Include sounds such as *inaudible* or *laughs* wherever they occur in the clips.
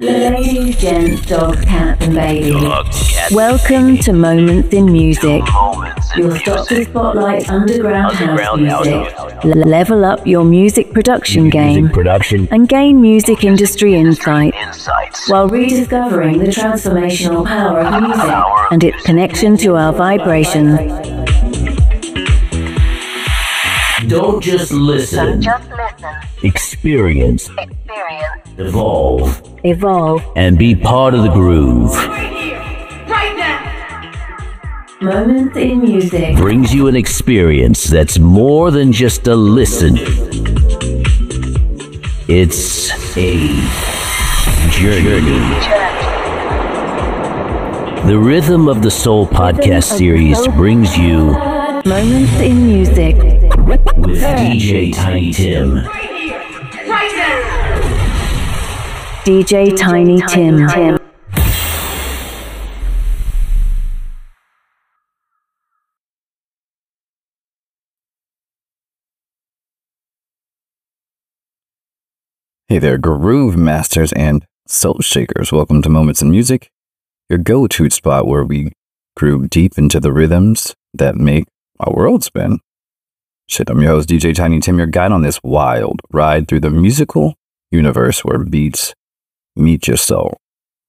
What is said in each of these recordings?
Ladies, gents, dogs, cats, and babies. Dogs, cats, Welcome to Moments in Music, moments in your music. stop to spotlight underground, Underground house house music. music. L- level up your music production game production and gain music industry insight insights. while rediscovering the transformational power of music and its connection to our vibrations. Don't just listen. Just listen, Experience, experience, evolve, Evolve and be part of the groove. Right here, right now. Moments in Music. Brings you an experience that's more than just a listen. It's a journey. The Rhythm of the Soul podcast series brings you Moments in Music. with DJ Tiny Tim. DJ Tiny Tim. Tim. Hey there, groove masters and soul shakers. Welcome to Moments in Music, your go to spot where we groove deep into the rhythms that make our world spin. Shit, I'm your host, DJ Tiny Tim, your guide on this wild ride through the musical universe where beats meet your soul.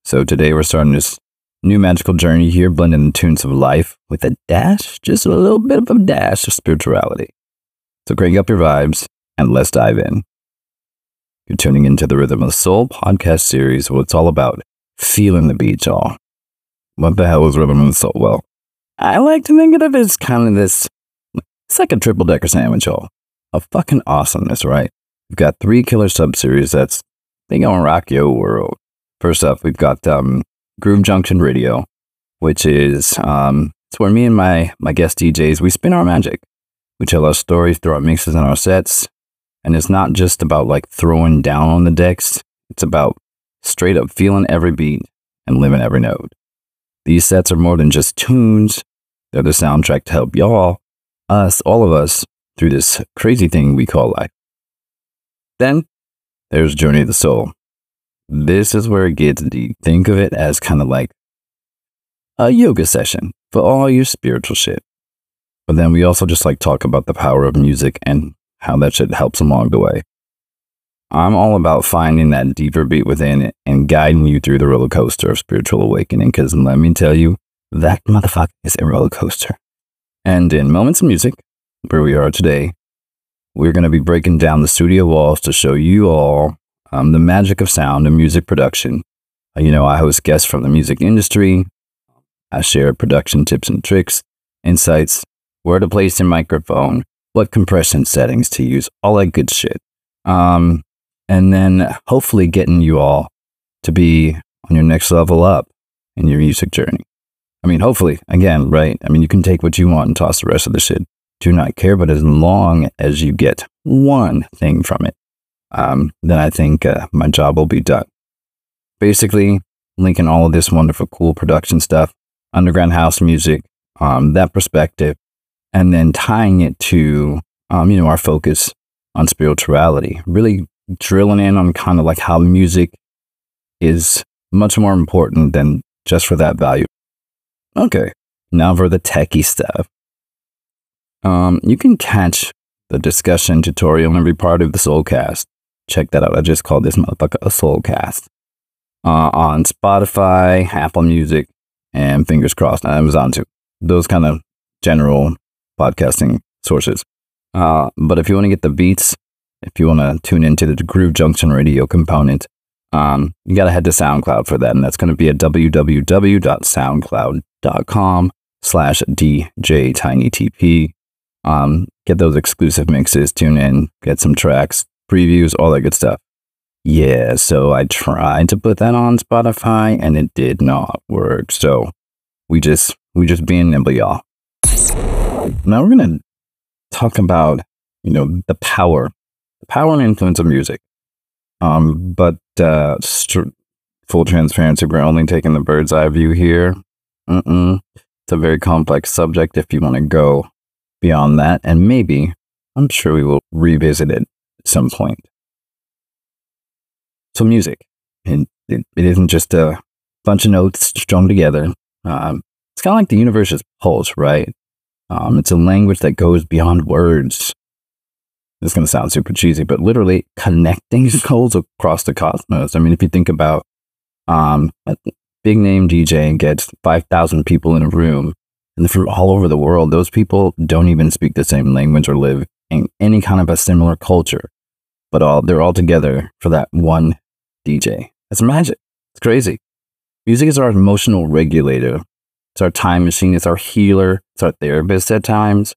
So today we're starting this new magical journey here, blending the tunes of life with a dash, just a little bit of a dash of spirituality. So crank up your vibes and let's dive in. You're tuning into the Rhythm of the Soul podcast series, where it's all about feeling the beat, y'all. What the hell is Rhythm of the Soul? Well, I like to think of it as kind of this, it's like a triple decker sandwich, y'all. Of fucking awesomeness, right? We've got three killer sub series that's they gonna rock your world. First up, we've got um, Groove Junction Radio, which is um, it's where me and my my guest DJs we spin our magic. We tell our stories through our mixes and our sets, and it's not just about like throwing down on the decks, it's about straight up feeling every beat and living every note. These sets are more than just tunes, they're the soundtrack to help y'all, us, all of us, through this crazy thing we call life. Then there's Journey of the Soul. This is where it gets deep. Think of it as kind of like a yoga session for all your spiritual shit. But then we also just like talk about the power of music and how that shit helps along the way. I'm all about finding that deeper beat within it and guiding you through the roller coaster of spiritual awakening. Because let me tell you, that motherfucker is a roller coaster. And in Moments of Music, where we are today, we're going to be breaking down the studio walls to show you all um, the magic of sound and music production. Uh, you know, I host guests from the music industry. I share production tips and tricks, insights, where to place your microphone, what compression settings to use, all that good shit. Um, and then hopefully getting you all to be on your next level up in your music journey. I mean, hopefully, again, right? I mean, you can take what you want and toss the rest of the shit. Do not care, but as long as you get one thing from it, um, then I think uh, my job will be done. Basically, linking all of this wonderful, cool production stuff, underground house music, um, that perspective, and then tying it to, um, you know, our focus on spirituality, really drilling in on kind of like how music is much more important than just for that value. Okay, now for the techie stuff. Um, you can catch the discussion tutorial in every part of the Soulcast. Check that out. I just called this motherfucker a Soulcast. Uh, on Spotify, Apple Music, and fingers crossed, Amazon too. Those kind of general podcasting sources. Uh, but if you want to get the beats, if you want to tune into the Groove Junction Radio component, um, you got to head to SoundCloud for that. And that's going to be at www.soundcloud.com slash DJTinyTP. Um, get those exclusive mixes, tune in, get some tracks, previews, all that good stuff. Yeah, so I tried to put that on Spotify and it did not work. So we just we just being nimble, y'all. Now we're gonna talk about you know the power, the power and influence of music. Um, but uh, str- full transparency, we're only taking the bird's eye view here. Mm-mm. It's a very complex subject. If you want to go beyond that, and maybe I'm sure we will revisit it at some point. So music, and It, it isn't just a bunch of notes strung together. Um, it's kind of like the universe's pulse, right? Um, it's a language that goes beyond words. Is going to sound super cheesy, but literally connecting *laughs* souls across the cosmos. I mean, if you think about um, a big name DJ and gets 5,000 people in a room and from all over the world, those people don't even speak the same language or live in any kind of a similar culture, but all they're all together for that one DJ. It's magic. It's crazy. Music is our emotional regulator. It's our time machine. It's our healer. It's our therapist at times.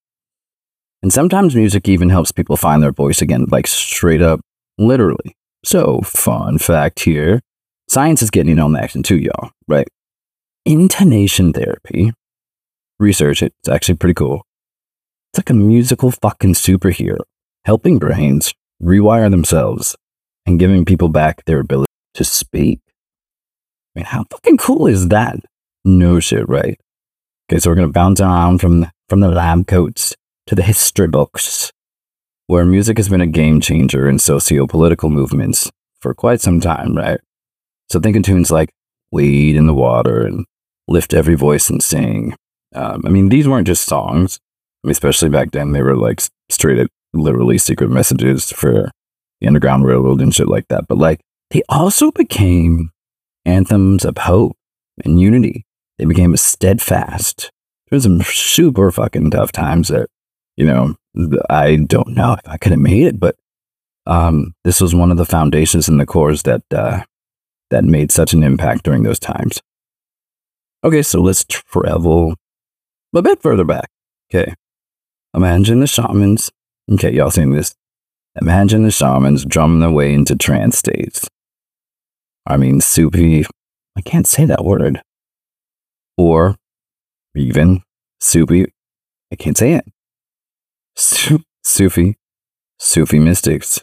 And sometimes music even helps people find their voice again, like straight up, literally. So, fun fact here science is getting in on the action too, y'all, right? Intonation therapy, research it, it's actually pretty cool. It's like a musical fucking superhero, helping brains rewire themselves and giving people back their ability to speak. I mean, how fucking cool is that? No shit, right? Okay, so we're gonna bounce around from from the lab coats to the history books, where music has been a game changer in socio-political movements for quite some time, right? So think of tunes like "Wade in the Water" and "Lift Every Voice and Sing." Um, I mean, these weren't just songs. Especially back then, they were like straight at literally secret messages for the Underground Railroad and shit like that. But like, they also became anthems of hope and unity. They became a steadfast. There was some super fucking tough times that, you know, I don't know if I could have made it, but um, this was one of the foundations and the cores that uh, that made such an impact during those times. Okay, so let's travel a bit further back. Okay, imagine the shamans. Okay, y'all seen this? Imagine the shamans drumming their way into trance states. I mean, Sufi, I can't say that word. Or even Sufi, I can't say it. Su- Sufi, Sufi mystics,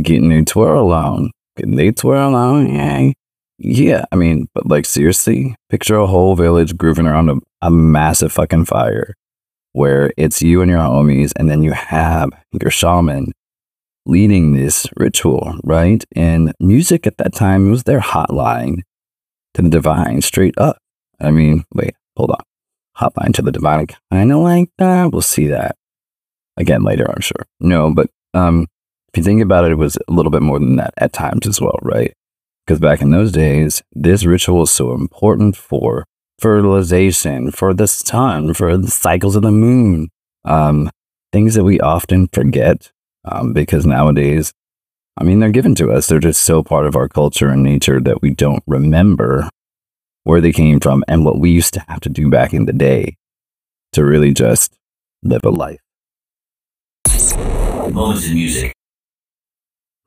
getting their twirl on, getting their twirl on, yeah. Yeah, I mean, but like seriously, picture a whole village grooving around a, a massive fucking fire where it's you and your homies, and then you have your shaman leading this ritual, right? And music at that time was their hotline to the divine straight up. I mean, wait, hold on. Hotline to the divine, kind of like that. We'll see that again later, I'm sure. No, but um, if you think about it, it was a little bit more than that at times as well, right? Because back in those days, this ritual was so important for fertilization, for the sun, for the cycles of the moon. Um, things that we often forget um, because nowadays, I mean, they're given to us. They're just so part of our culture and nature that we don't remember where they came from and what we used to have to do back in the day to really just live a life. Moments in music.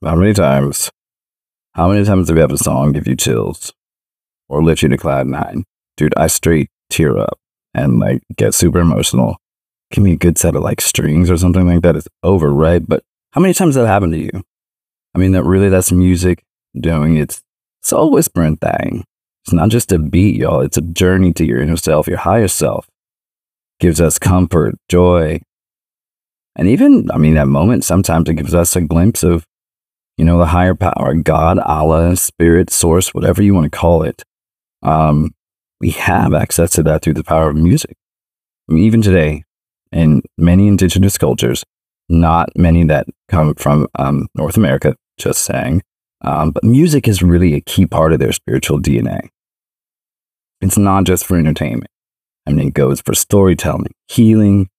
How many times? How many times have you have a song give you chills or lift you to cloud nine? Dude, I straight tear up and like get super emotional give me a good set of like strings or something like that, it's over, right? But how many times that happened to you? I mean, that really that's music doing its soul whispering thing. It's not just a beat, y'all. It's a journey to your inner self, your higher self. Gives us comfort, joy. And even, I mean, that moment, sometimes it gives us a glimpse of, you know, the higher power, God, Allah, spirit, source, whatever you want to call it. Um, we have access to that through the power of music. I mean, even today, in many indigenous cultures, not many that come from um, North America, just saying. Um, but music is really a key part of their spiritual DNA. It's not just for entertainment. I mean, it goes for storytelling, healing,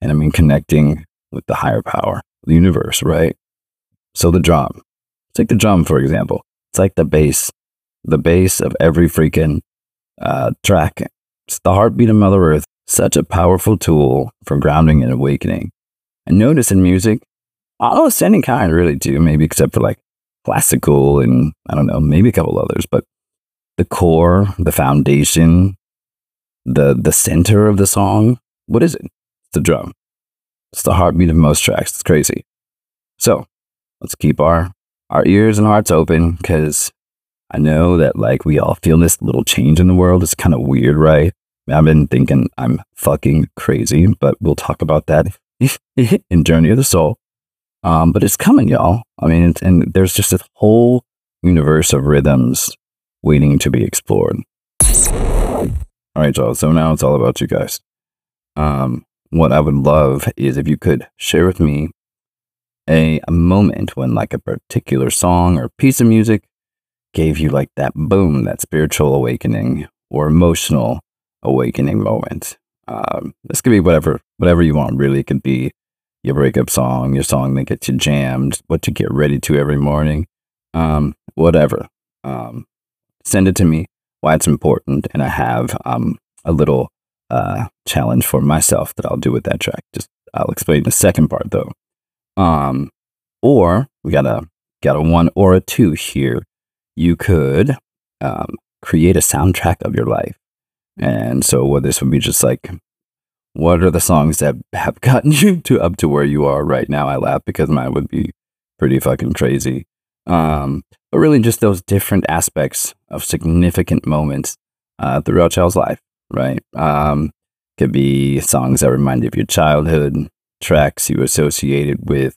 and I mean, connecting with the higher power, the universe, right? So the drum, take the drum, for example. It's like the bass, the bass of every freaking uh, track. It's the heartbeat of Mother Earth such a powerful tool for grounding and awakening. And notice in music, almost any kind really too, maybe except for like classical and I don't know, maybe a couple others, but the core, the foundation, the the center of the song, what is it? It's the drum. It's the heartbeat of most tracks. It's crazy. So let's keep our our ears and hearts open because I know that like we all feel this little change in the world. It's kind of weird, right? I've been thinking I'm fucking crazy, but we'll talk about that *laughs* in Journey of the Soul. Um, but it's coming, y'all. I mean, and there's just this whole universe of rhythms waiting to be explored. All right, y'all. So now it's all about you guys. Um, what I would love is if you could share with me a, a moment when like a particular song or piece of music gave you like that boom, that spiritual awakening or emotional awakening moment. Um, this could be whatever, whatever you want. Really, it could be your breakup song, your song that gets you jammed, what you get ready to every morning, um, whatever. Um, send it to me. Why it's important, and I have um, a little uh, challenge for myself that I'll do with that track. Just I'll explain the second part though. Um, or we got a got a one or a two here. You could um, create a soundtrack of your life, and so what this would be just like. What are the songs that have *laughs* gotten you to up to where you are right now? I laugh because mine would be pretty fucking crazy. Um, but really, just those different aspects of significant moments uh, throughout child's life, right? Um, could be songs that remind you of your childhood, tracks you associated with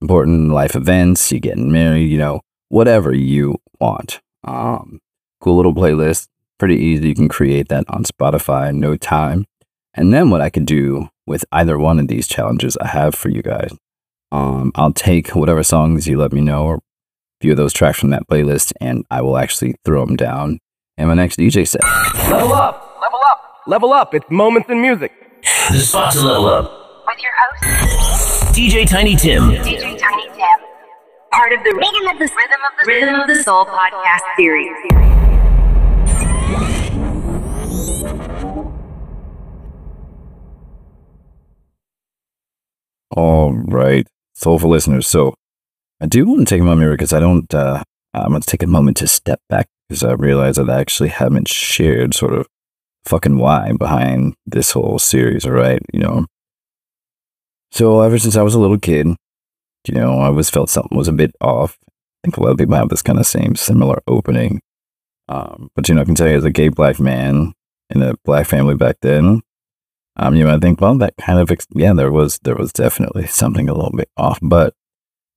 important life events, you getting married, you know, whatever you want. Um, cool little playlist, pretty easy. You can create that on Spotify in no time. And then what I could do with either one of these challenges I have for you guys, um, I'll take whatever songs you let me know or a few of those tracks from that playlist, and I will actually throw them down in my next DJ set. Level up, level up, level up. It's moments in music. The spot to level up. With your host, DJ Tiny Tim. DJ Tiny Tim, part of the Rhythm of the Rhythm of the Rhythm of the Soul podcast series. All right, soulful listeners. So I do want to take a moment because I don't. Uh, I'm going to take a moment to step back because I realize that I actually haven't shared sort of fucking why behind this whole series. All right, you know. So ever since I was a little kid, you know, I always felt something was a bit off. I think a lot of people have this kind of same similar opening. Um, but you know, I can tell you as a gay black man in a black family back then, um, you know, I think, well, that kind of, ex- yeah, there was, there was definitely something a little bit off, but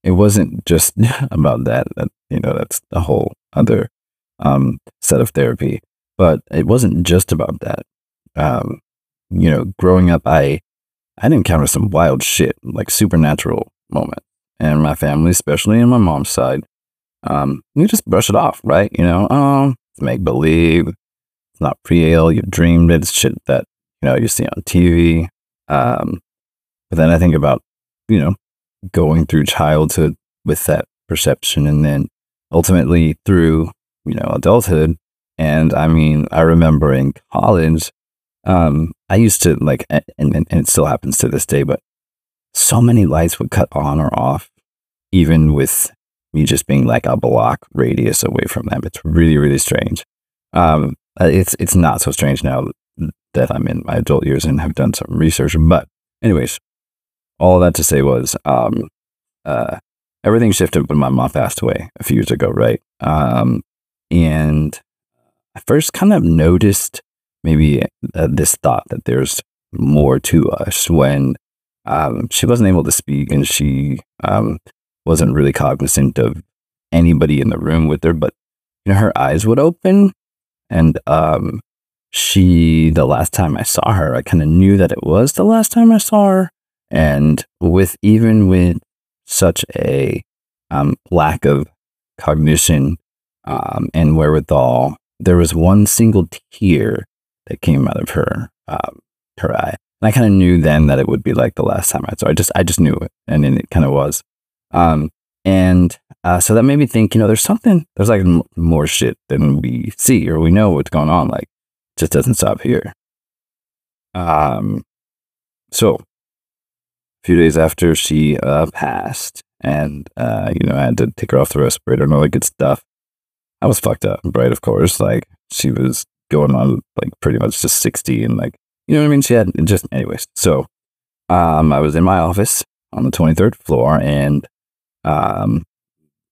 it wasn't just *laughs* about that. That you know, that's a whole other um, set of therapy. But it wasn't just about that. Um, you know, growing up, I I'd encounter some wild shit, like supernatural moment. and my family, especially on my mom's side, um, you just brush it off, right? You know, um, make believe. It's not real. You dreamed it. It's shit that you know you see on TV. Um, but then I think about you know going through childhood with that perception, and then ultimately through you know adulthood. And I mean, I remember in college, um, I used to like, and, and, and it still happens to this day, but so many lights would cut on or off, even with me just being like a block radius away from them. It's really, really strange. Um, uh, it's it's not so strange now that I'm in my adult years and have done some research. But anyways, all that to say was, um, uh, everything shifted when my mom passed away a few years ago, right? Um, and I first kind of noticed maybe uh, this thought that there's more to us when um, she wasn't able to speak and she um, wasn't really cognizant of anybody in the room with her, but you know, her eyes would open and um, she, the last time I saw her, I kind of knew that it was the last time I saw her. And with even with such a um, lack of cognition um, and wherewithal, there was one single tear that came out of her um, her eye. And I kind of knew then that it would be like the last time I saw. her. I just I just knew it, and it kind of was. Um, and uh, so that made me think, you know, there's something, there's like m- more shit than we see or we know what's going on. Like, it just doesn't stop here. Um, so a few days after she uh, passed, and uh, you know, I had to take her off the respirator and all that good stuff. I was fucked up, right? Of course, like she was going on like pretty much just sixty, and like you know what I mean. She had just, anyways. So, um, I was in my office on the twenty third floor, and um,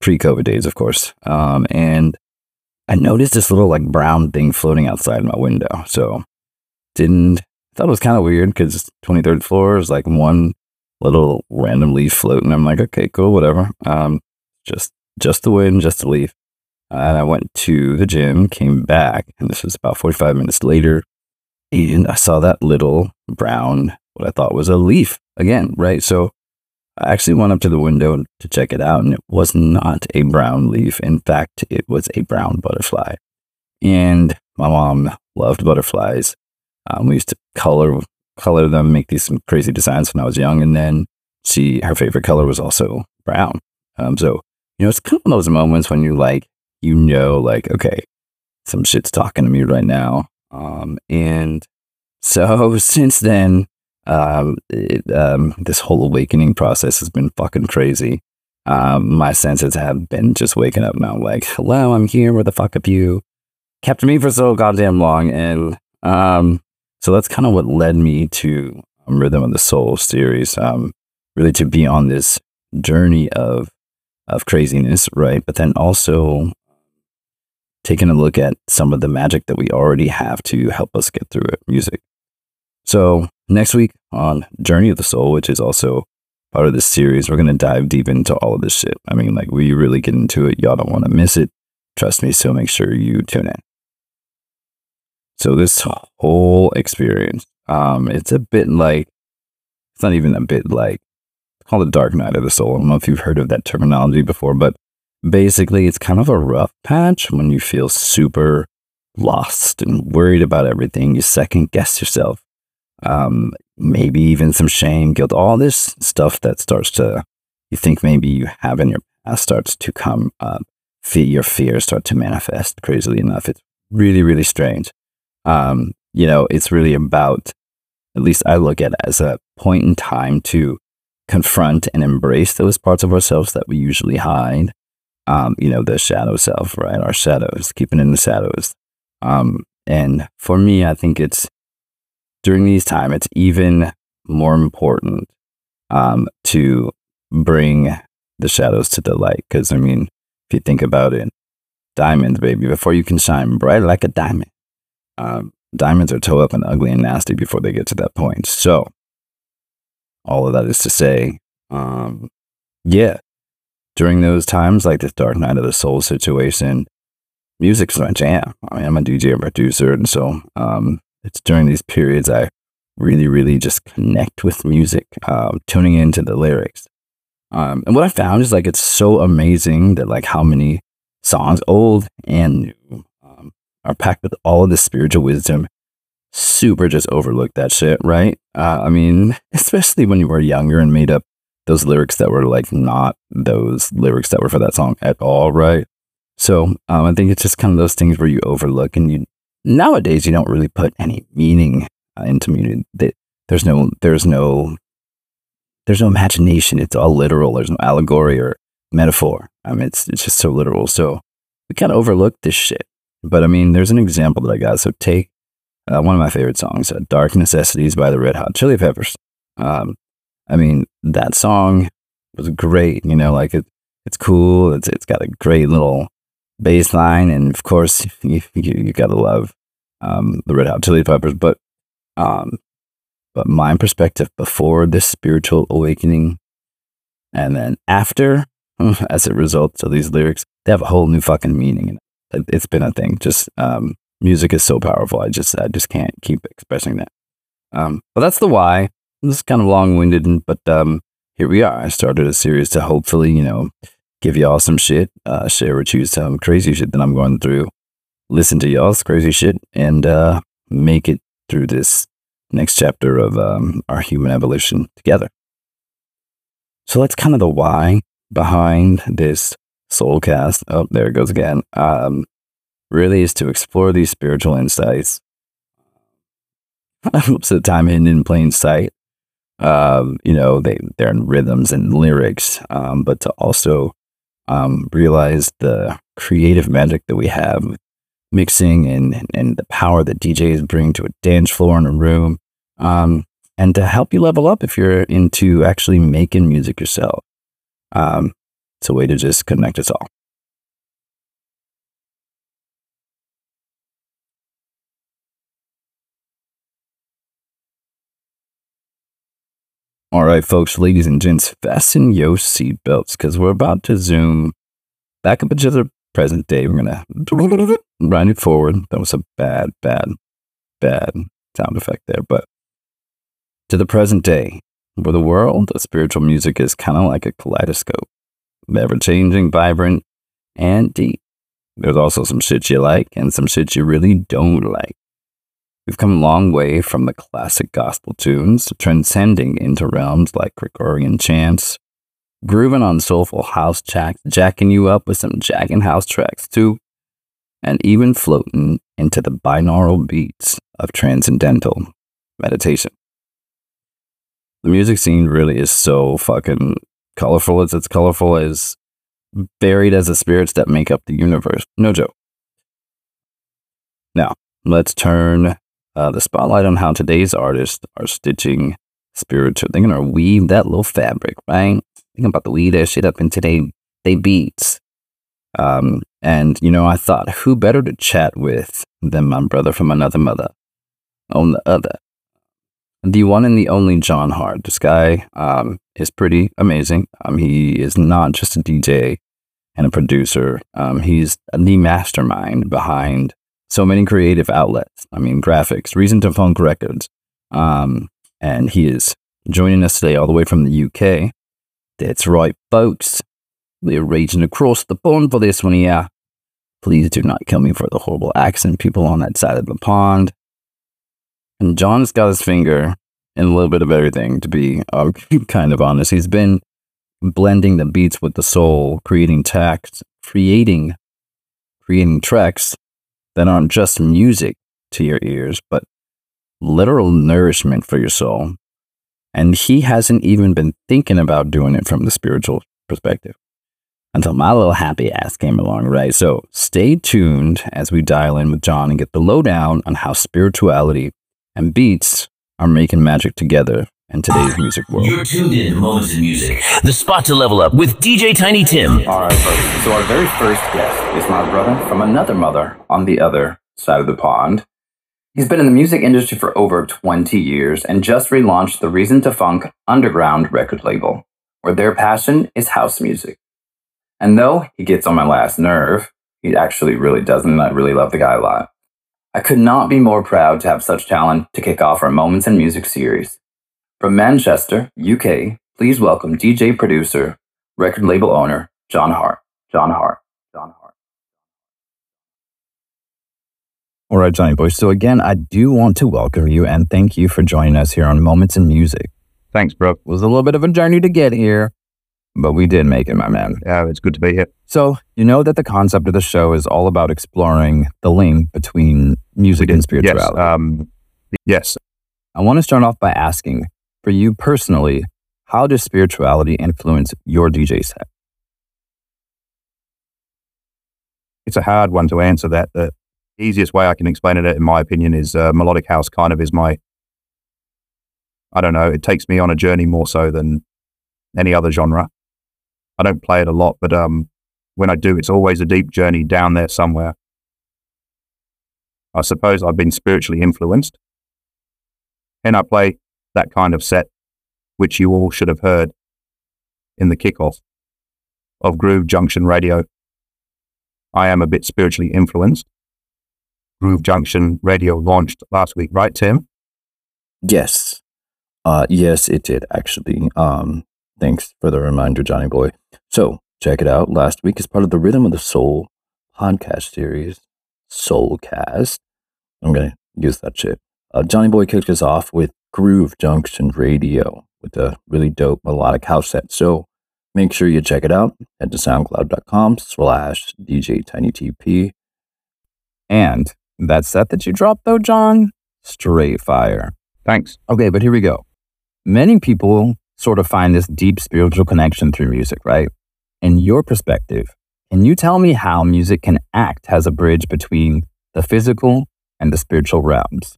pre-COVID days, of course. Um, and I noticed this little like brown thing floating outside my window. So didn't thought it was kind of weird because 23rd floor is like one little random leaf floating. I'm like, okay, cool, whatever. Um, just just the wind, just the leaf. And I went to the gym, came back, and this was about 45 minutes later, and I saw that little brown, what I thought was a leaf again, right? So I actually went up to the window to check it out, and it was not a brown leaf. In fact, it was a brown butterfly. And my mom loved butterflies. Um, we used to color color them, make these some crazy designs when I was young, and then she her favorite color was also brown. Um, so you know, it's kind of those moments when you like you know, like okay, some shit's talking to me right now. Um, and so *laughs* since then, um, it, um, this whole awakening process has been fucking crazy. Um, my senses have been just waking up now, like, hello, I'm here. Where the fuck have you kept me for so goddamn long? And um, so that's kind of what led me to um, Rhythm of the Soul series, um, really to be on this journey of of craziness, right? But then also taking a look at some of the magic that we already have to help us get through it, music. So next week on Journey of the Soul, which is also part of this series, we're gonna dive deep into all of this shit. I mean, like we really get into it. Y'all don't want to miss it. Trust me. So make sure you tune in. So this whole experience, um, it's a bit like it's not even a bit like called the Dark Night of the Soul. I don't know if you've heard of that terminology before, but basically it's kind of a rough patch when you feel super lost and worried about everything. You second guess yourself. Um, maybe even some shame, guilt, all this stuff that starts to you think maybe you have in your past starts to come up. Your fears start to manifest crazily enough. It's really, really strange um, you know, it's really about, at least I look at it as a point in time to confront and embrace those parts of ourselves that we usually hide. Um, you know, the shadow self, right? Our shadows, keeping in the shadows. Um, and for me, I think it's during these time, it's even more important um, to bring the shadows to the light. Because I mean, if you think about it, diamonds, baby, before you can shine bright like a diamond, um, diamonds are toe up and ugly and nasty before they get to that point. So, all of that is to say, um, yeah, during those times, like this Dark Night of the Soul situation, music's my jam. I mean, I'm a DJ and producer, and so um, it's during these periods I really, really just connect with music, um, tuning into the lyrics. Um, and what I found is like it's so amazing that like how many songs, old and new, are packed with all of this spiritual wisdom. Super just overlooked that shit, right? Uh, I mean, *laughs* especially when you were younger and made up those lyrics that were like not those lyrics that were for that song at all, right? So um, I think it's just kind of those things where you overlook and you nowadays you don't really put any meaning uh, into music. There's no, there's no, there's no imagination. It's all literal. There's no allegory or metaphor. I mean, it's it's just so literal. So we kind of overlook this shit. But I mean, there's an example that I got. So take uh, one of my favorite songs, uh, "Dark Necessities" by the Red Hot Chili Peppers. Um, I mean, that song was great. You know, like it, it's cool. It's it's got a great little bass line, and of course, *laughs* you you, gotta love um, the Red Hot Chili Peppers. But um, but my perspective before this spiritual awakening, and then after, *laughs* as a result of these lyrics, they have a whole new fucking meaning And it's been a thing. Just um, music is so powerful. I just I just can't keep expressing that. Um, but that's the why. This is kind of long winded, but um, here we are. I started a series to hopefully you know give y'all some shit, uh, share with you some crazy shit that I'm going through, listen to y'all's crazy shit, and uh, make it through this next chapter of um, our human evolution together. So that's kind of the why behind this Soulcast, oh, there it goes again, um, really is to explore these spiritual insights. *laughs* Most of the time hidden in plain sight. Um, you know, they, they're in rhythms and lyrics, um, but to also um, realize the creative magic that we have mixing and, and the power that DJs bring to a dance floor in a room. Um, and to help you level up if you're into actually making music yourself. Um, it's a way to just connect us all. All right, folks, ladies and gents, fasten your seatbelts because we're about to zoom back up into the present day. We're gonna *laughs* run it forward. That was a bad, bad, bad sound effect there, but to the present day, where the world of spiritual music is kind of like a kaleidoscope, ever changing, vibrant, and deep. There's also some shit you like and some shit you really don't like. We've come a long way from the classic gospel tunes transcending into realms like Gregorian chants, grooving on soulful house tracks, jacking you up with some jacking house tracks too, and even floating into the binaural beats of transcendental meditation. The music scene really is so fucking colorful as it's colorful as buried as the spirits that make up the universe. No joke. Now, let's turn uh, the spotlight on how today's artists are stitching spiritual. They're gonna weave that little fabric, right? Think about the weave that shit up into they they beats. Um, and you know, I thought, who better to chat with than my brother from another mother on the other. The one and the only Jon Hart. This guy um, is pretty amazing. Um, he is not just a DJ and a producer. Um, he's the mastermind behind so many creative outlets. I mean, graphics, Reason to Funk Records. Um, and he is joining us today all the way from the UK. That's right, folks. We're raging across the pond for this one here. Please do not kill me for the horrible accent people on that side of the pond. And Jon's got his finger in a little bit of everything, to be uh, *laughs* kind of honest. He's been blending the beats with the soul, creating text, creating, creating tracks that aren't just music to your ears, but literal nourishment for your soul. And he hasn't even been thinking about doing it from the spiritual perspective until my little happy ass came along, right? So stay tuned as we dial in with Jon and get the lowdown on how spirituality and beats are making magic together in today's music world. You're tuned in to Moments in Music, the spot to level up with DJ Tiny Tim. All right, folks. So our very first guest is my brother from another mother on the other side of the pond. He's been in the music industry for over 20 years and just relaunched the Reason to Funk underground record label, where their passion is house music. And though he gets on my last nerve, he actually really doesn't, and I really love the guy a lot. I could not be more proud to have such talent to kick off our Moments in Music series. From Manchester, UK, please welcome DJ producer, record label owner, Jon Hart. Jon Hart. Jon Hart. All right, Johnny Boy. So again, I do want to welcome you and thank you for joining us here on Moments in Music. Thanks, bro. It was a little bit of a journey to get here, but we did make it, my man. Yeah, it's good to be here. So, you know that the concept of the show is all about exploring the link between music and spirituality. Yes. Um, yes. I want to start off by asking, for you personally, how does spirituality influence your DJ set? It's a hard one to answer that. The easiest way I can explain it, in my opinion, is uh, melodic house kind of is my, I don't know, it takes me on a journey more so than any other genre. I don't play it a lot, but um, when I do, it's always a deep journey down there somewhere. I suppose I've been spiritually influenced. And I play that kind of set, which you all should have heard in the kickoff of Groove Junction Radio. I am a bit spiritually influenced. Groove Junction Radio launched last week, right, Tim? Yes. Uh, yes, it did actually. Um, thanks for the reminder, Johnny Boy. So check it out. Last week is part of the Rhythm of the Soul podcast series, Soulcast. I'm gonna use that shit. Uh, Johnny Boy kicked us off with Groove Junction Radio with a really dope melodic house set. So make sure you check it out. Head to soundcloud.com slash DJ Tiny TP. And that set that you dropped though, Jon, straight fire. Thanks. Okay, but here we go. Many people sort of find this deep spiritual connection through music, right? In your perspective, can you tell me how music can act as a bridge between the physical and the spiritual realms?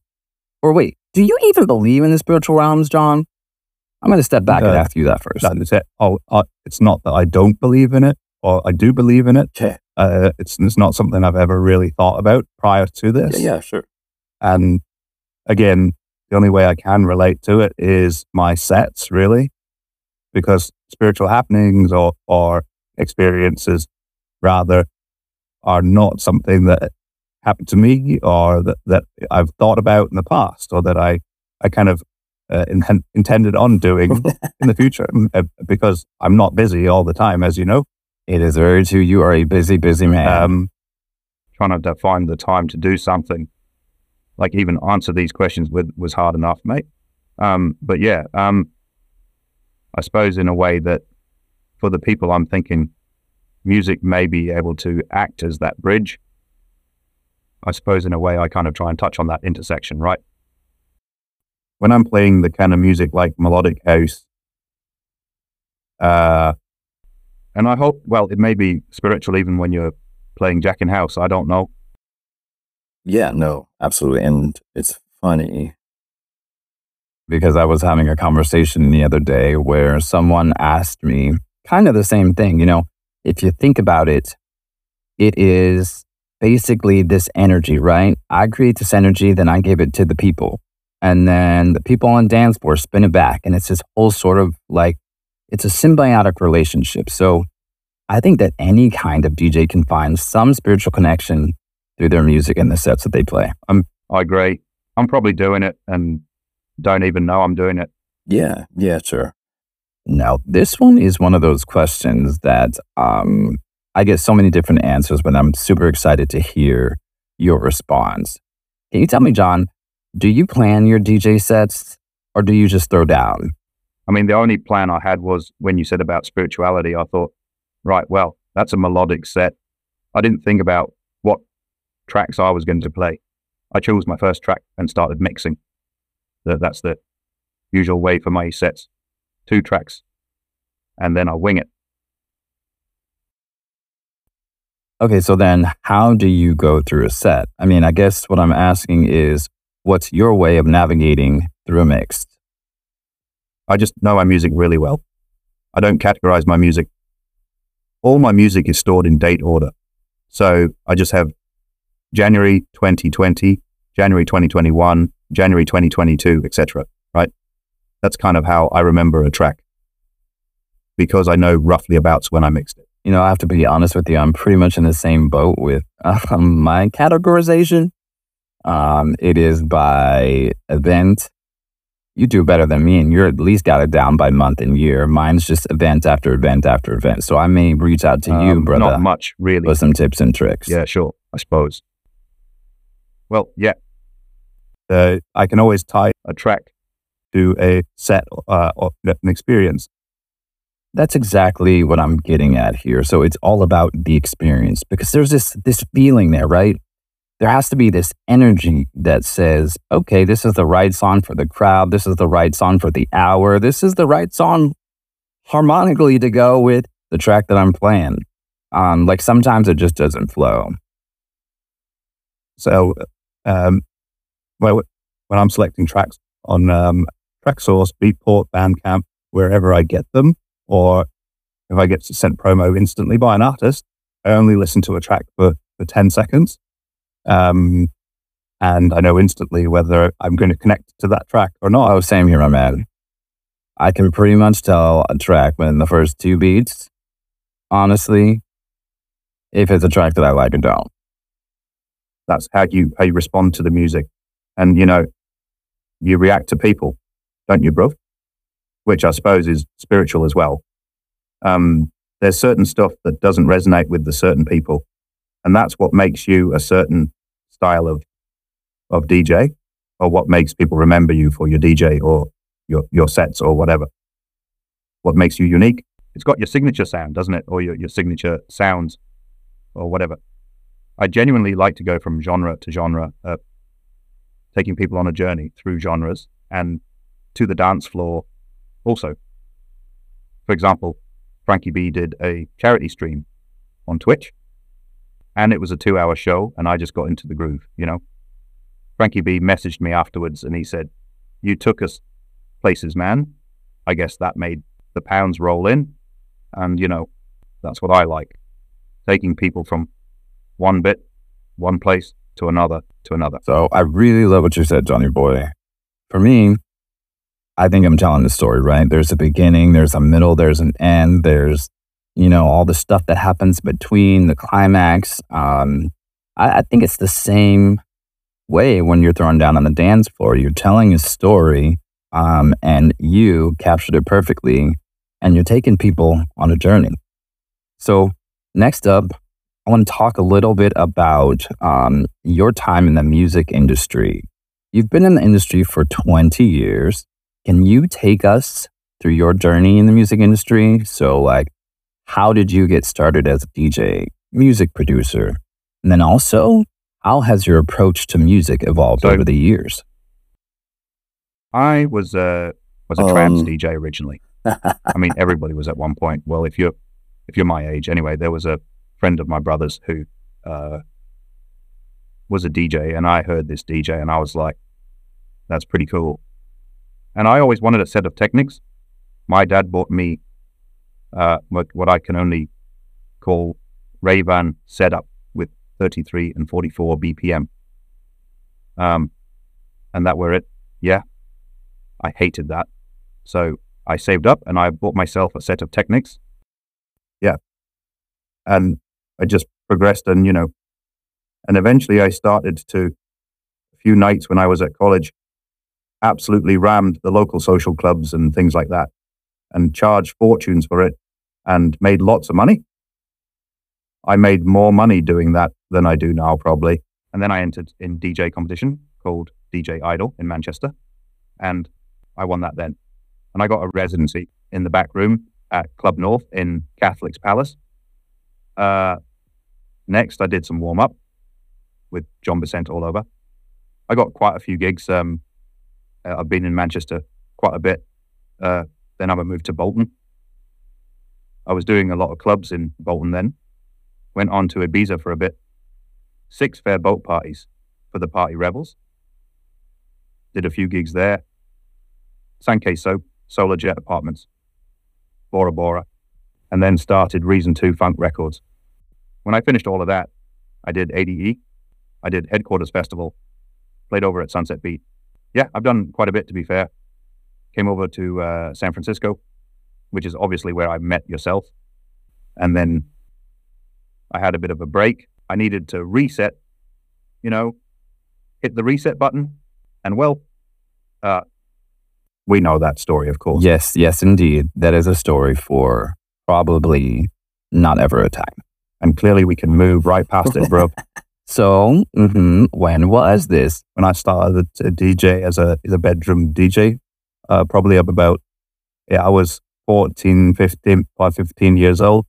Or wait, do you even believe in the spiritual realms, Jon? I'm going to step back and Uh, ask you that first. That is it. Oh, uh, it's not that I don't believe in it or I do believe in it. Okay. Uh, it's, it's not something I've ever really thought about prior to this. Yeah, yeah, sure. And again, the only way I can relate to it is my sets, really, because spiritual happenings or, or experiences, rather, are not something that happened to me or that, that I've thought about in the past or that I, I kind of uh, in, intended on doing *laughs* in the future uh, because I'm not busy all the time, as you know. It is very true. You are a busy, busy man. Um, trying to find the time to do something, like even answer these questions with, was hard enough, mate. Um, but yeah, um, I suppose in a way that for the people I'm thinking, music may be able to act as that bridge. I suppose in a way I kind of try and touch on that intersection, right? When I'm playing the kind of music like melodic house, uh, and I hope, well, it may be spiritual even when you're playing Jacking House. I don't know. Yeah, no, absolutely. And it's funny because I was having a conversation the other day where someone asked me kind of the same thing. You know, if you think about it, it is basically this energy, right? I create this energy, then I give it to the people. And then the people on dance floor spin it back. And it's this whole sort of like, it's a symbiotic relationship. So I think that any kind of DJ can find some spiritual connection through their music and the sets that they play. I'm, I agree. I'm probably doing it and don't even know I'm doing it. Yeah, yeah, sure. Now, this one is one of those questions that um, I get so many different answers, but I'm super excited to hear your response. Can you tell me, Jon, do you plan your DJ sets or do you just throw down? I mean, the only plan I had was when you said about spirituality, I thought, right, well, that's a melodic set. I didn't think about what tracks I was going to play. I chose my first track and started mixing. That's the usual way for my sets two tracks, and then I wing it. Okay, so then how do you go through a set? I mean, I guess what I'm asking is what's your way of navigating through a mix? I just know my music really well. I don't categorize my music. All my music is stored in date order. So I just have January 2020, January 2021, January 2022, etc. Right? That's kind of how I remember a track because I know roughly about when I mixed it. You know, I have to be honest with you. I'm pretty much in the same boat with *laughs* um, my categorization. Um, it is by event. You do better than me, and you're at least got it down by month and year. Mine's just event after event after event. So I may reach out to um, you, brother. Not much, really. For some tips and tricks. Yeah, sure. I suppose. Well, yeah. Uh, I can always tie a track to a set uh, or an experience. That's exactly what I'm getting at here. So it's all about the experience because there's this this feeling there, right? There has to be this energy that says, okay, this is the right song for the crowd. This is the right song for the hour. This is the right song harmonically to go with the track that I'm playing. Um, like sometimes it just doesn't flow. So, um, well, when I'm selecting tracks on um, Traxsource, Beatport, Bandcamp, wherever I get them, or if I get sent promo instantly by an artist, I only listen to a track for, for 10 seconds. Um, and I know instantly whether I'm going to connect to that track or not. Oh, same here, my man. I can pretty much tell a track within the first two beats, honestly, if it's a track that I like or don't. That's how you how you respond to the music, and you know, you react to people don't you, bro? Which I suppose is spiritual as well. Um, there's certain stuff that doesn't resonate with the certain people, and that's what makes you a certain style of of DJ, or what makes people remember you for your DJ or your your sets or whatever. What makes you unique? It's got your signature sound, doesn't it, or your your signature sounds, or whatever. I genuinely like to go from genre to genre, uh, taking people on a journey through genres and to the dance floor also. For example, Frankie B did a charity stream on Twitch, and it was a two hour show, and I just got into the groove, you know. Frankie B messaged me afterwards and he said, You took us places, man. I guess that made the pounds roll in. And, you know, that's what I like taking people from one bit, one place to another, to another. So I really love what you said, Johnny Boy. For me, I think I'm telling the story right. There's a beginning, there's a middle, there's an end, there's you know, all the stuff that happens between the climax. Um, I, I think it's the same way when you're thrown down on the dance floor. You're telling a story, um, and you captured it perfectly, and you're taking people on a journey. So, next up, I want to talk a little bit about um, your time in the music industry. You've been in the industry for 20 years. Can you take us through your journey in the music industry? So, like, how did you get started as a DJ, music producer? And then also, how has your approach to music evolved So- over the years? I was a was a Um, trance DJ originally. *laughs* I mean, everybody was at one point. Well, if you're if you're my age, anyway, there was a friend of my brother's who uh, was a DJ, and I heard this DJ, and I was like, "That's pretty cool." And I always wanted a set of Technics. My dad bought me uh, what I can only call Ray-Ban setup with 33 and 44 BPM. Um, and that were it. Yeah, I hated that. So I saved up and I bought myself a set of Technics. Yeah. And I just progressed and, you know, and eventually I started to, a few nights when I was at college, absolutely rammed the local social clubs and things like that and charged fortunes for it and made lots of money. I made more money doing that than I do now, probably. And then I entered in DJ competition called DJ Idol in Manchester. And I won that then. And I got a residency in the back room at Club North in Catholic's Palace. Uh, next, I did some warm up with John Besant all over. I got quite a few gigs. Um, uh, I've been in Manchester quite a bit. Uh, then I moved to Bolton. I was doing a lot of clubs in Bolton then. Went on to Ibiza for a bit. Six fair boat parties for the party rebels. Did a few gigs there. Sankey Soap, Solar Jet Apartments, Bora Bora, and then started Reason 2 Funk Records. When I finished all of that, I did ADE, I did Headquarters Festival, played over at Sunset Beat. Yeah, I've done quite a bit to be fair. Came over to uh, San Francisco, which is obviously where I met yourself. And then I had a bit of a break. I needed to reset, you know, hit the reset button. And well, uh, we know that story, of course. Yes, yes, indeed. That is a story for probably not ever a time. And clearly we can move right past it, bro. *laughs* So, mhm, when was this? when I started to DJ as a, as a bedroom DJ, uh, probably up about, yeah, I was 14, 15, about 15 years old.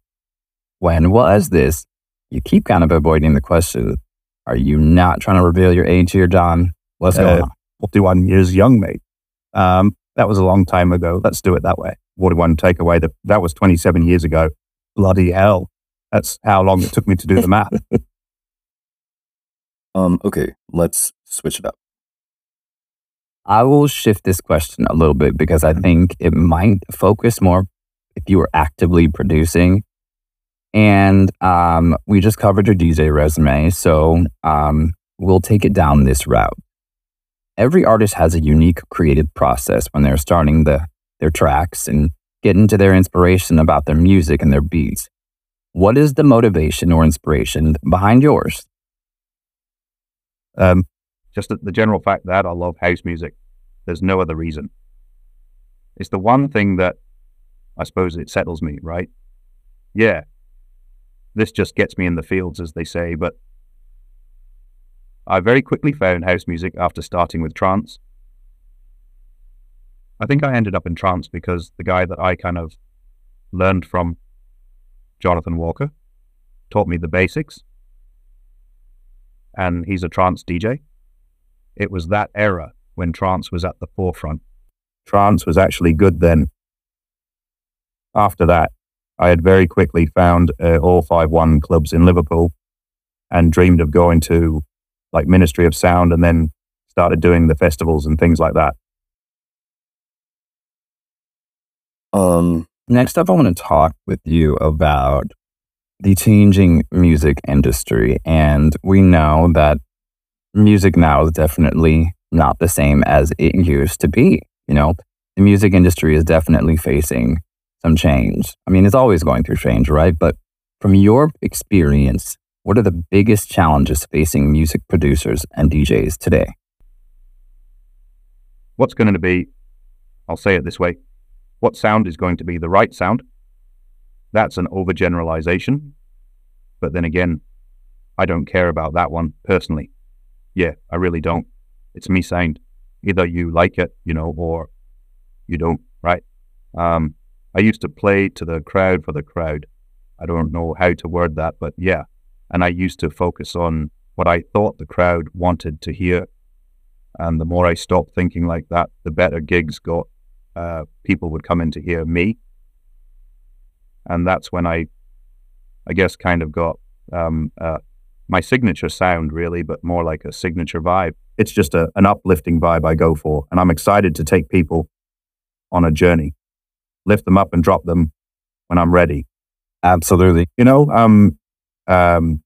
When was this? You keep kind of avoiding the question. Are you not trying to reveal your age here, Jon? Going Uh, on? 41 years young, mate. Um, that was a long time ago. Let's do it that way. 41 takeaway. That, that was 27 years ago. Bloody hell. That's how long it took me to do the math. *laughs* Um, okay, let's switch it up. I will shift this question a little bit because I think it might focus more if you were actively producing. And um, we just covered your DJ resume, so um, we'll take it down this route. Every artist has a unique creative process when they're starting the, their tracks and getting to their inspiration about their music and their beats. What is the motivation or inspiration behind yours? Um, just the, the general fact that I love house music. There's no other reason. It's the one thing that I suppose it settles me, right? Yeah. This just gets me in the fields, as they say, but I very quickly found house music after starting with trance. I think I ended up in trance because the guy that I kind of learned from, Jonathan Walker, taught me the basics and he's a trance DJ. It was that era when trance was at the forefront. Trance was actually good then. After that, I had very quickly found uh, all five one clubs in Liverpool and dreamed of going to like Ministry of Sound and then started doing the festivals and things like that. Um, Next up, I want to talk with you about the changing music industry. And we know that music now is definitely not the same as it used to be. You know, the music industry is definitely facing some change. I mean, it's always going through change, right? But from your experience, what are the biggest challenges facing music producers and DJs today? What's going to be, I'll say it this way, what sound is going to be the right sound? That's an overgeneralization. But then again, I don't care about that one personally. Yeah, I really don't. It's me saying either you like it, you know, or you don't, right? Um, I used to play to the crowd for the crowd. I don't know how to word that, but yeah. And I used to focus on what I thought the crowd wanted to hear. And the more I stopped thinking like that, the better gigs got. Uh, people would come in to hear me. And that's when I, I guess, kind of got um, uh, my signature sound, really, but more like a signature vibe. It's just a, an uplifting vibe I go for. And I'm excited to take people on a journey, lift them up and drop them when I'm ready. Absolutely. You know, um, um,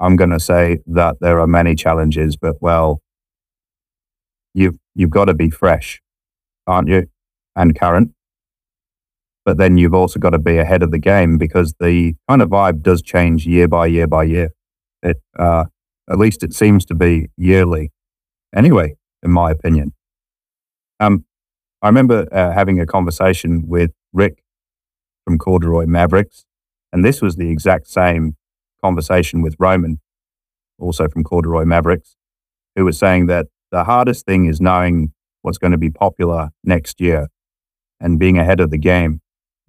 I'm going to say that there are many challenges, but well, you've you've got to be fresh, aren't you, and current. But then you've also got to be ahead of the game because the kind of vibe does change year by year by year. It, uh, at least it seems to be yearly, anyway, in my opinion. Um, I remember uh, having a conversation with Rick from Corduroy Mavericks, and this was the exact same conversation with Roman, also from Corduroy Mavericks, who was saying that the hardest thing is knowing what's going to be popular next year and being ahead of the game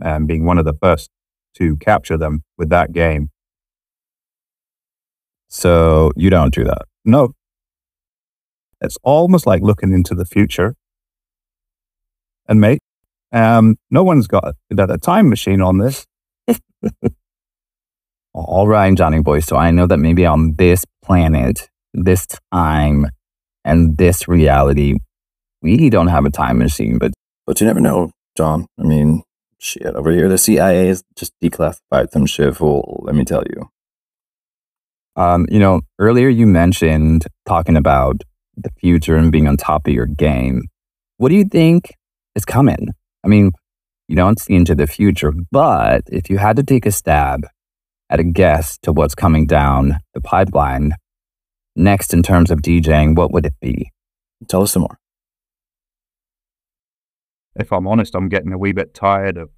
and being one of the first to capture them with that game. So you don't do that? No. It's almost like looking into the future. And mate, um, no one's got a, a time machine on this. *laughs* All right, Johnny boy. So I know that maybe on this planet, this time, and this reality, we don't have a time machine, but But you never know, Jon. I mean, shit, over here, the CIA has just declassified some shit full, let me tell you. Um, you know, earlier you mentioned talking about the future and being on top of your game. What do you think is coming? I mean, you don't see into the future, but if you had to take a stab at a guess to what's coming down the pipeline next in terms of DJing, what would it be? Tell us some more. If I'm honest, I'm getting a wee bit tired of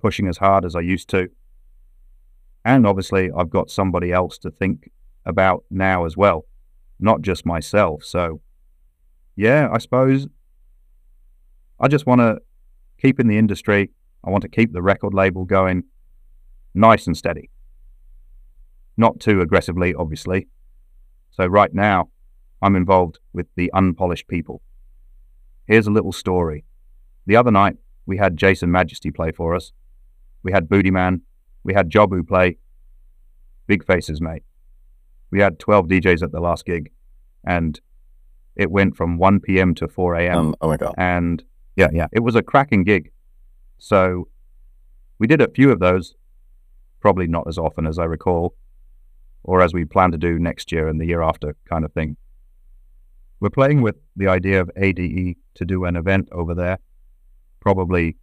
pushing as hard as I used to. And obviously, I've got somebody else to think about now as well, not just myself. So, yeah, I suppose I just want to keep in the industry. I want to keep the record label going nice and steady. Not too aggressively, obviously. So, right now, I'm involved with the unpolished people. Here's a little story. The other night, we had Jason Majesty play for us. We had Booty Man. We had Jobu play. Big faces, mate. We had 12 DJs at the last gig, and it went from 1 p.m. to 4 a.m. Um, oh my God. And yeah, yeah, it was a cracking gig. So we did a few of those, probably not as often as I recall, or as we plan to do next year and the year after, kind of thing. We're playing with the idea of ADE to do an event over there, probably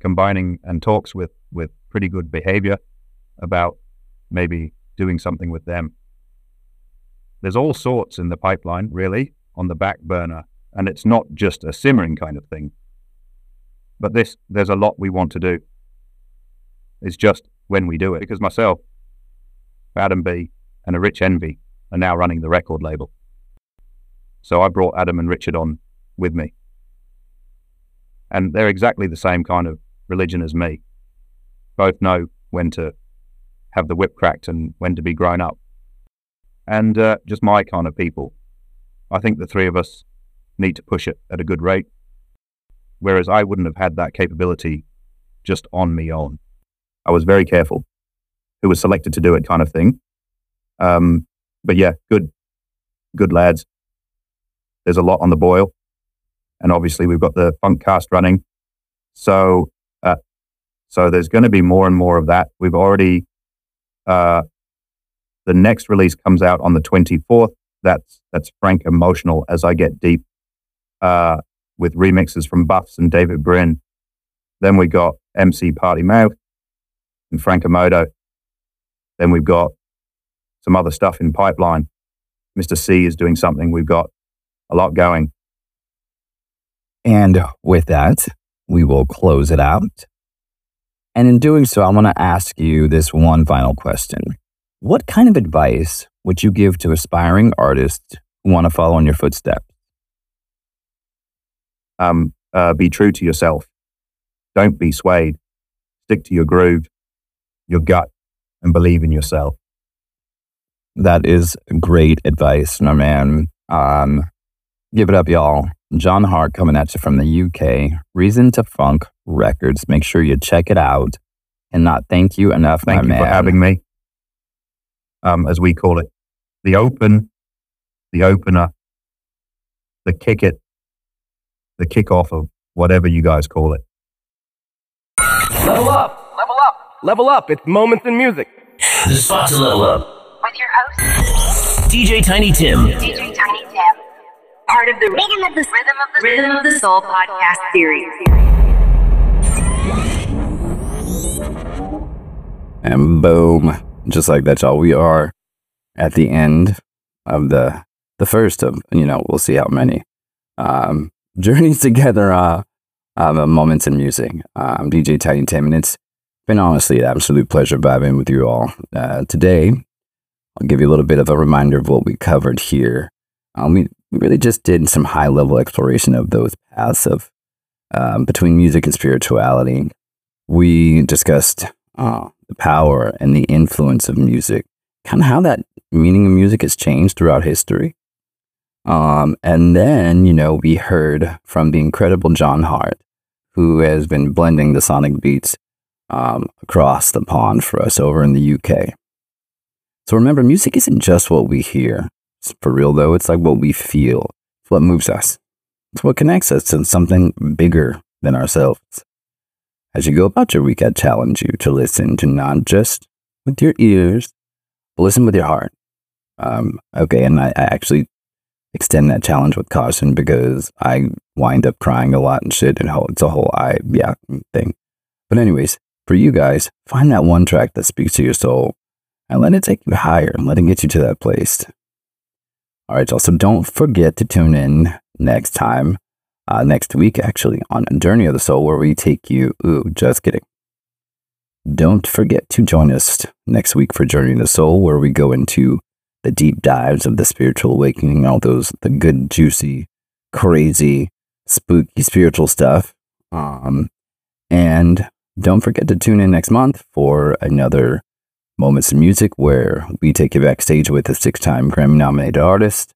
combining and talks with, with pretty good behavior about maybe doing something with them. There's all sorts in the pipeline, really, on the back burner, and it's not just a simmering kind of thing. But this, there's a lot we want to do. It's just when we do it, because myself, Adam B, and a Rich Envy are now running the record label. So I brought Adam and Richard on with me. And they're exactly the same kind of religion as me. Both know when to have the whip cracked and when to be grown up. And uh, just my kind of people. I think the three of us need to push it at a good rate. Whereas I wouldn't have had that capability just on me own. I was very careful who was selected to do it kind of thing. Um, but yeah, good, good lads. There's a lot on the boil. And obviously we've got the funk cast running. So, uh, so there's going to be more and more of that. We've already, uh, the next release comes out on the 24th. That's, that's frank emotional as I get deep, uh, with remixes from Buffs and David Brin. Then we got MC Party Mouth and Frankomoto. Then we've got some other stuff in pipeline. Mr. C is doing something. We've got a lot going. And with that, we will close it out. And in doing so, I want to ask you this one final question. What kind of advice would you give to aspiring artists who want to follow in your footsteps? Um, uh, be true to yourself. Don't be swayed. Stick to your groove, your gut, and believe in yourself. That is great advice, my man. Um, give it up, y'all. Jon Hart coming at you from the UK. Reason to Funk Records. Make sure you check it out. And not thank you enough, Thank my you man. for having me. Um, as we call it, the open, the opener, the kick it, the kickoff of whatever you guys call it. Level up! Level up! Level up! It's moments in music. The spot to level up. With your host, DJ Tiny Tim. DJ Tiny Tim. Part of the Rhythm of the Rhythm of the Rhythm of the Soul podcast series. And boom, just like that, y'all. We are at the end of the the first of you know we'll see how many um, *laughs* journeys together. Uh, um, moments in music. Uh, I'm DJ Tiny Tim, and it's been honestly an absolute pleasure vibing with you all uh, today. I'll give you a little bit of a reminder of what we covered here. Um, we, we really just did some high level exploration of those paths of um, between music and spirituality. We discussed uh, the power and the influence of music, kind of how that meaning of music has changed throughout history. Um, and then, you know, we heard from the incredible Jon Hart, who has been blending the sonic beats um, across the pond for us over in the UK. So remember, music isn't just what we hear. For real, though, it's like what we feel. It's what moves us. It's what connects us to something bigger than ourselves. As you go about your week, I challenge you to listen to not just with your ears, but listen with your heart. Um, okay, and I, I actually extend that challenge with caution because I wind up crying a lot and shit, and it's a whole I yeah thing. But anyways, for you guys, find that one track that speaks to your soul and let it take you higher and let it get you to that place. All right, y'all. So don't forget to tune in next time, uh, next week actually, on Journey of the Soul, where we take you. Ooh, just kidding. Don't forget to join us next week for Journey of the Soul, where we go into the deep dives of the spiritual awakening, all those the good, juicy, crazy, spooky spiritual stuff. Um, and don't forget to tune in next month for another Moments in Music, where we take you backstage with a six-time Grammy-nominated artist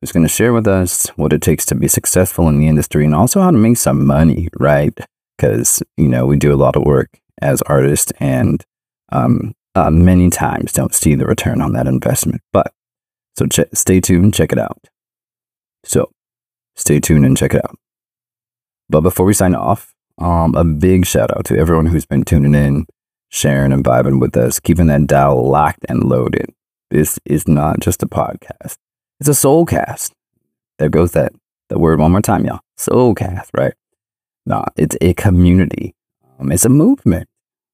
who's going to share with us what it takes to be successful in the industry and also how to make some money, right? Because you know we do a lot of work as artists and um, uh, many times don't see the return on that investment. But so ch- stay tuned, check it out. So stay tuned and check it out. But before we sign off, um, a big shout out to everyone who's been tuning in, sharing and vibing with us, keeping that dial locked and loaded. This is not just a podcast; it's a soul cast. There goes that the word one more time, y'all. Soul cast, right? No, it's a community. Um, it's a movement,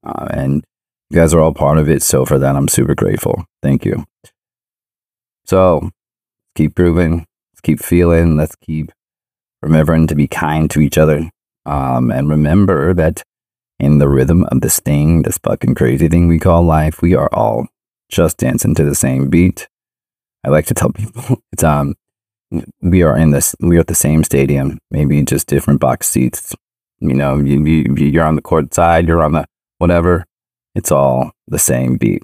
uh, and you guys are all part of it. So for that, I'm super grateful. Thank you. So keep proving, let's keep feeling, let's keep remembering to be kind to each other. Um, and remember that in the rhythm of this thing, this fucking crazy thing we call life, we are all just dancing to the same beat. I like to tell *laughs* people it's um we are in this we are at the same stadium, maybe just different box seats. You know, you, you you're on the court side, you're on the whatever. It's all the same beat.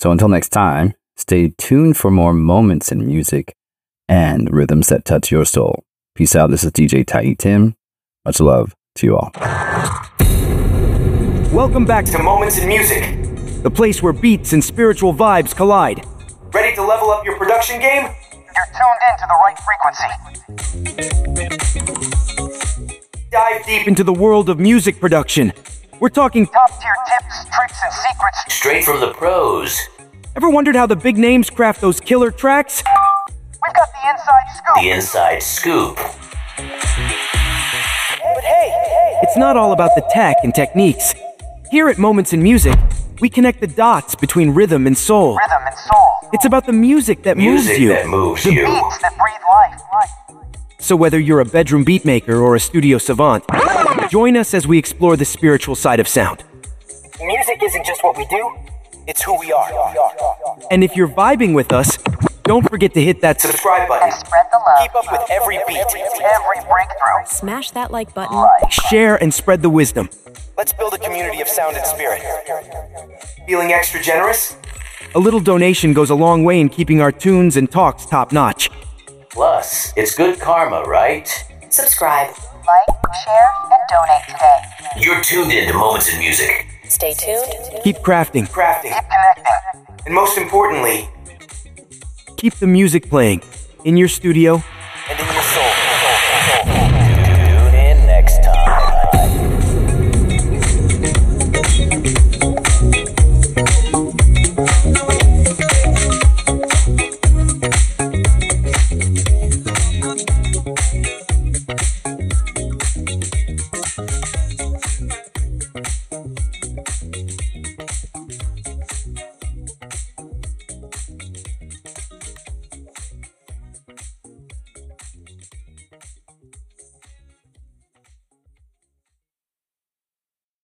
So until next time, stay tuned for more moments in music and rhythms that touch your soul. Peace out. This is DJ Tiny Tim. Much love to you all. Welcome back to Moments in Music, the place where beats and spiritual vibes collide. Ready to level up your production game? You're tuned in to the right frequency. Dive deep into the world of music production. We're talking Top tier tips, tricks, and secrets. Straight from the pros. Ever wondered how the big names craft those killer tracks? We've got the inside scoop. The inside scoop. But hey, it's it's not all about the tech and techniques. Here at Moments in Music, we connect the dots between rhythm and soul. Rhythm and soul. It's about the music that moves you. that moves you. Beats that breathe life. So whether you're a bedroom beatmaker or a studio savant, join us as we explore the spiritual side of sound. Music isn't just what we do, it's who we are. And if you're vibing with us, don't forget to hit that subscribe button. Spread the love. Keep up with every beat. Every breakthrough. Smash that like button. Share and spread the wisdom. Let's build a community of sound and spirit. Feeling extra generous? A little donation goes a long way in keeping our tunes and talks top notch. Plus, it's good karma, right? Subscribe. Like, share, and donate today. You're tuned in to Moments in Music. Stay tuned. Keep crafting. Crafting. Keep connecting. And most importantly, Keep the music playing in your studio and in your soul.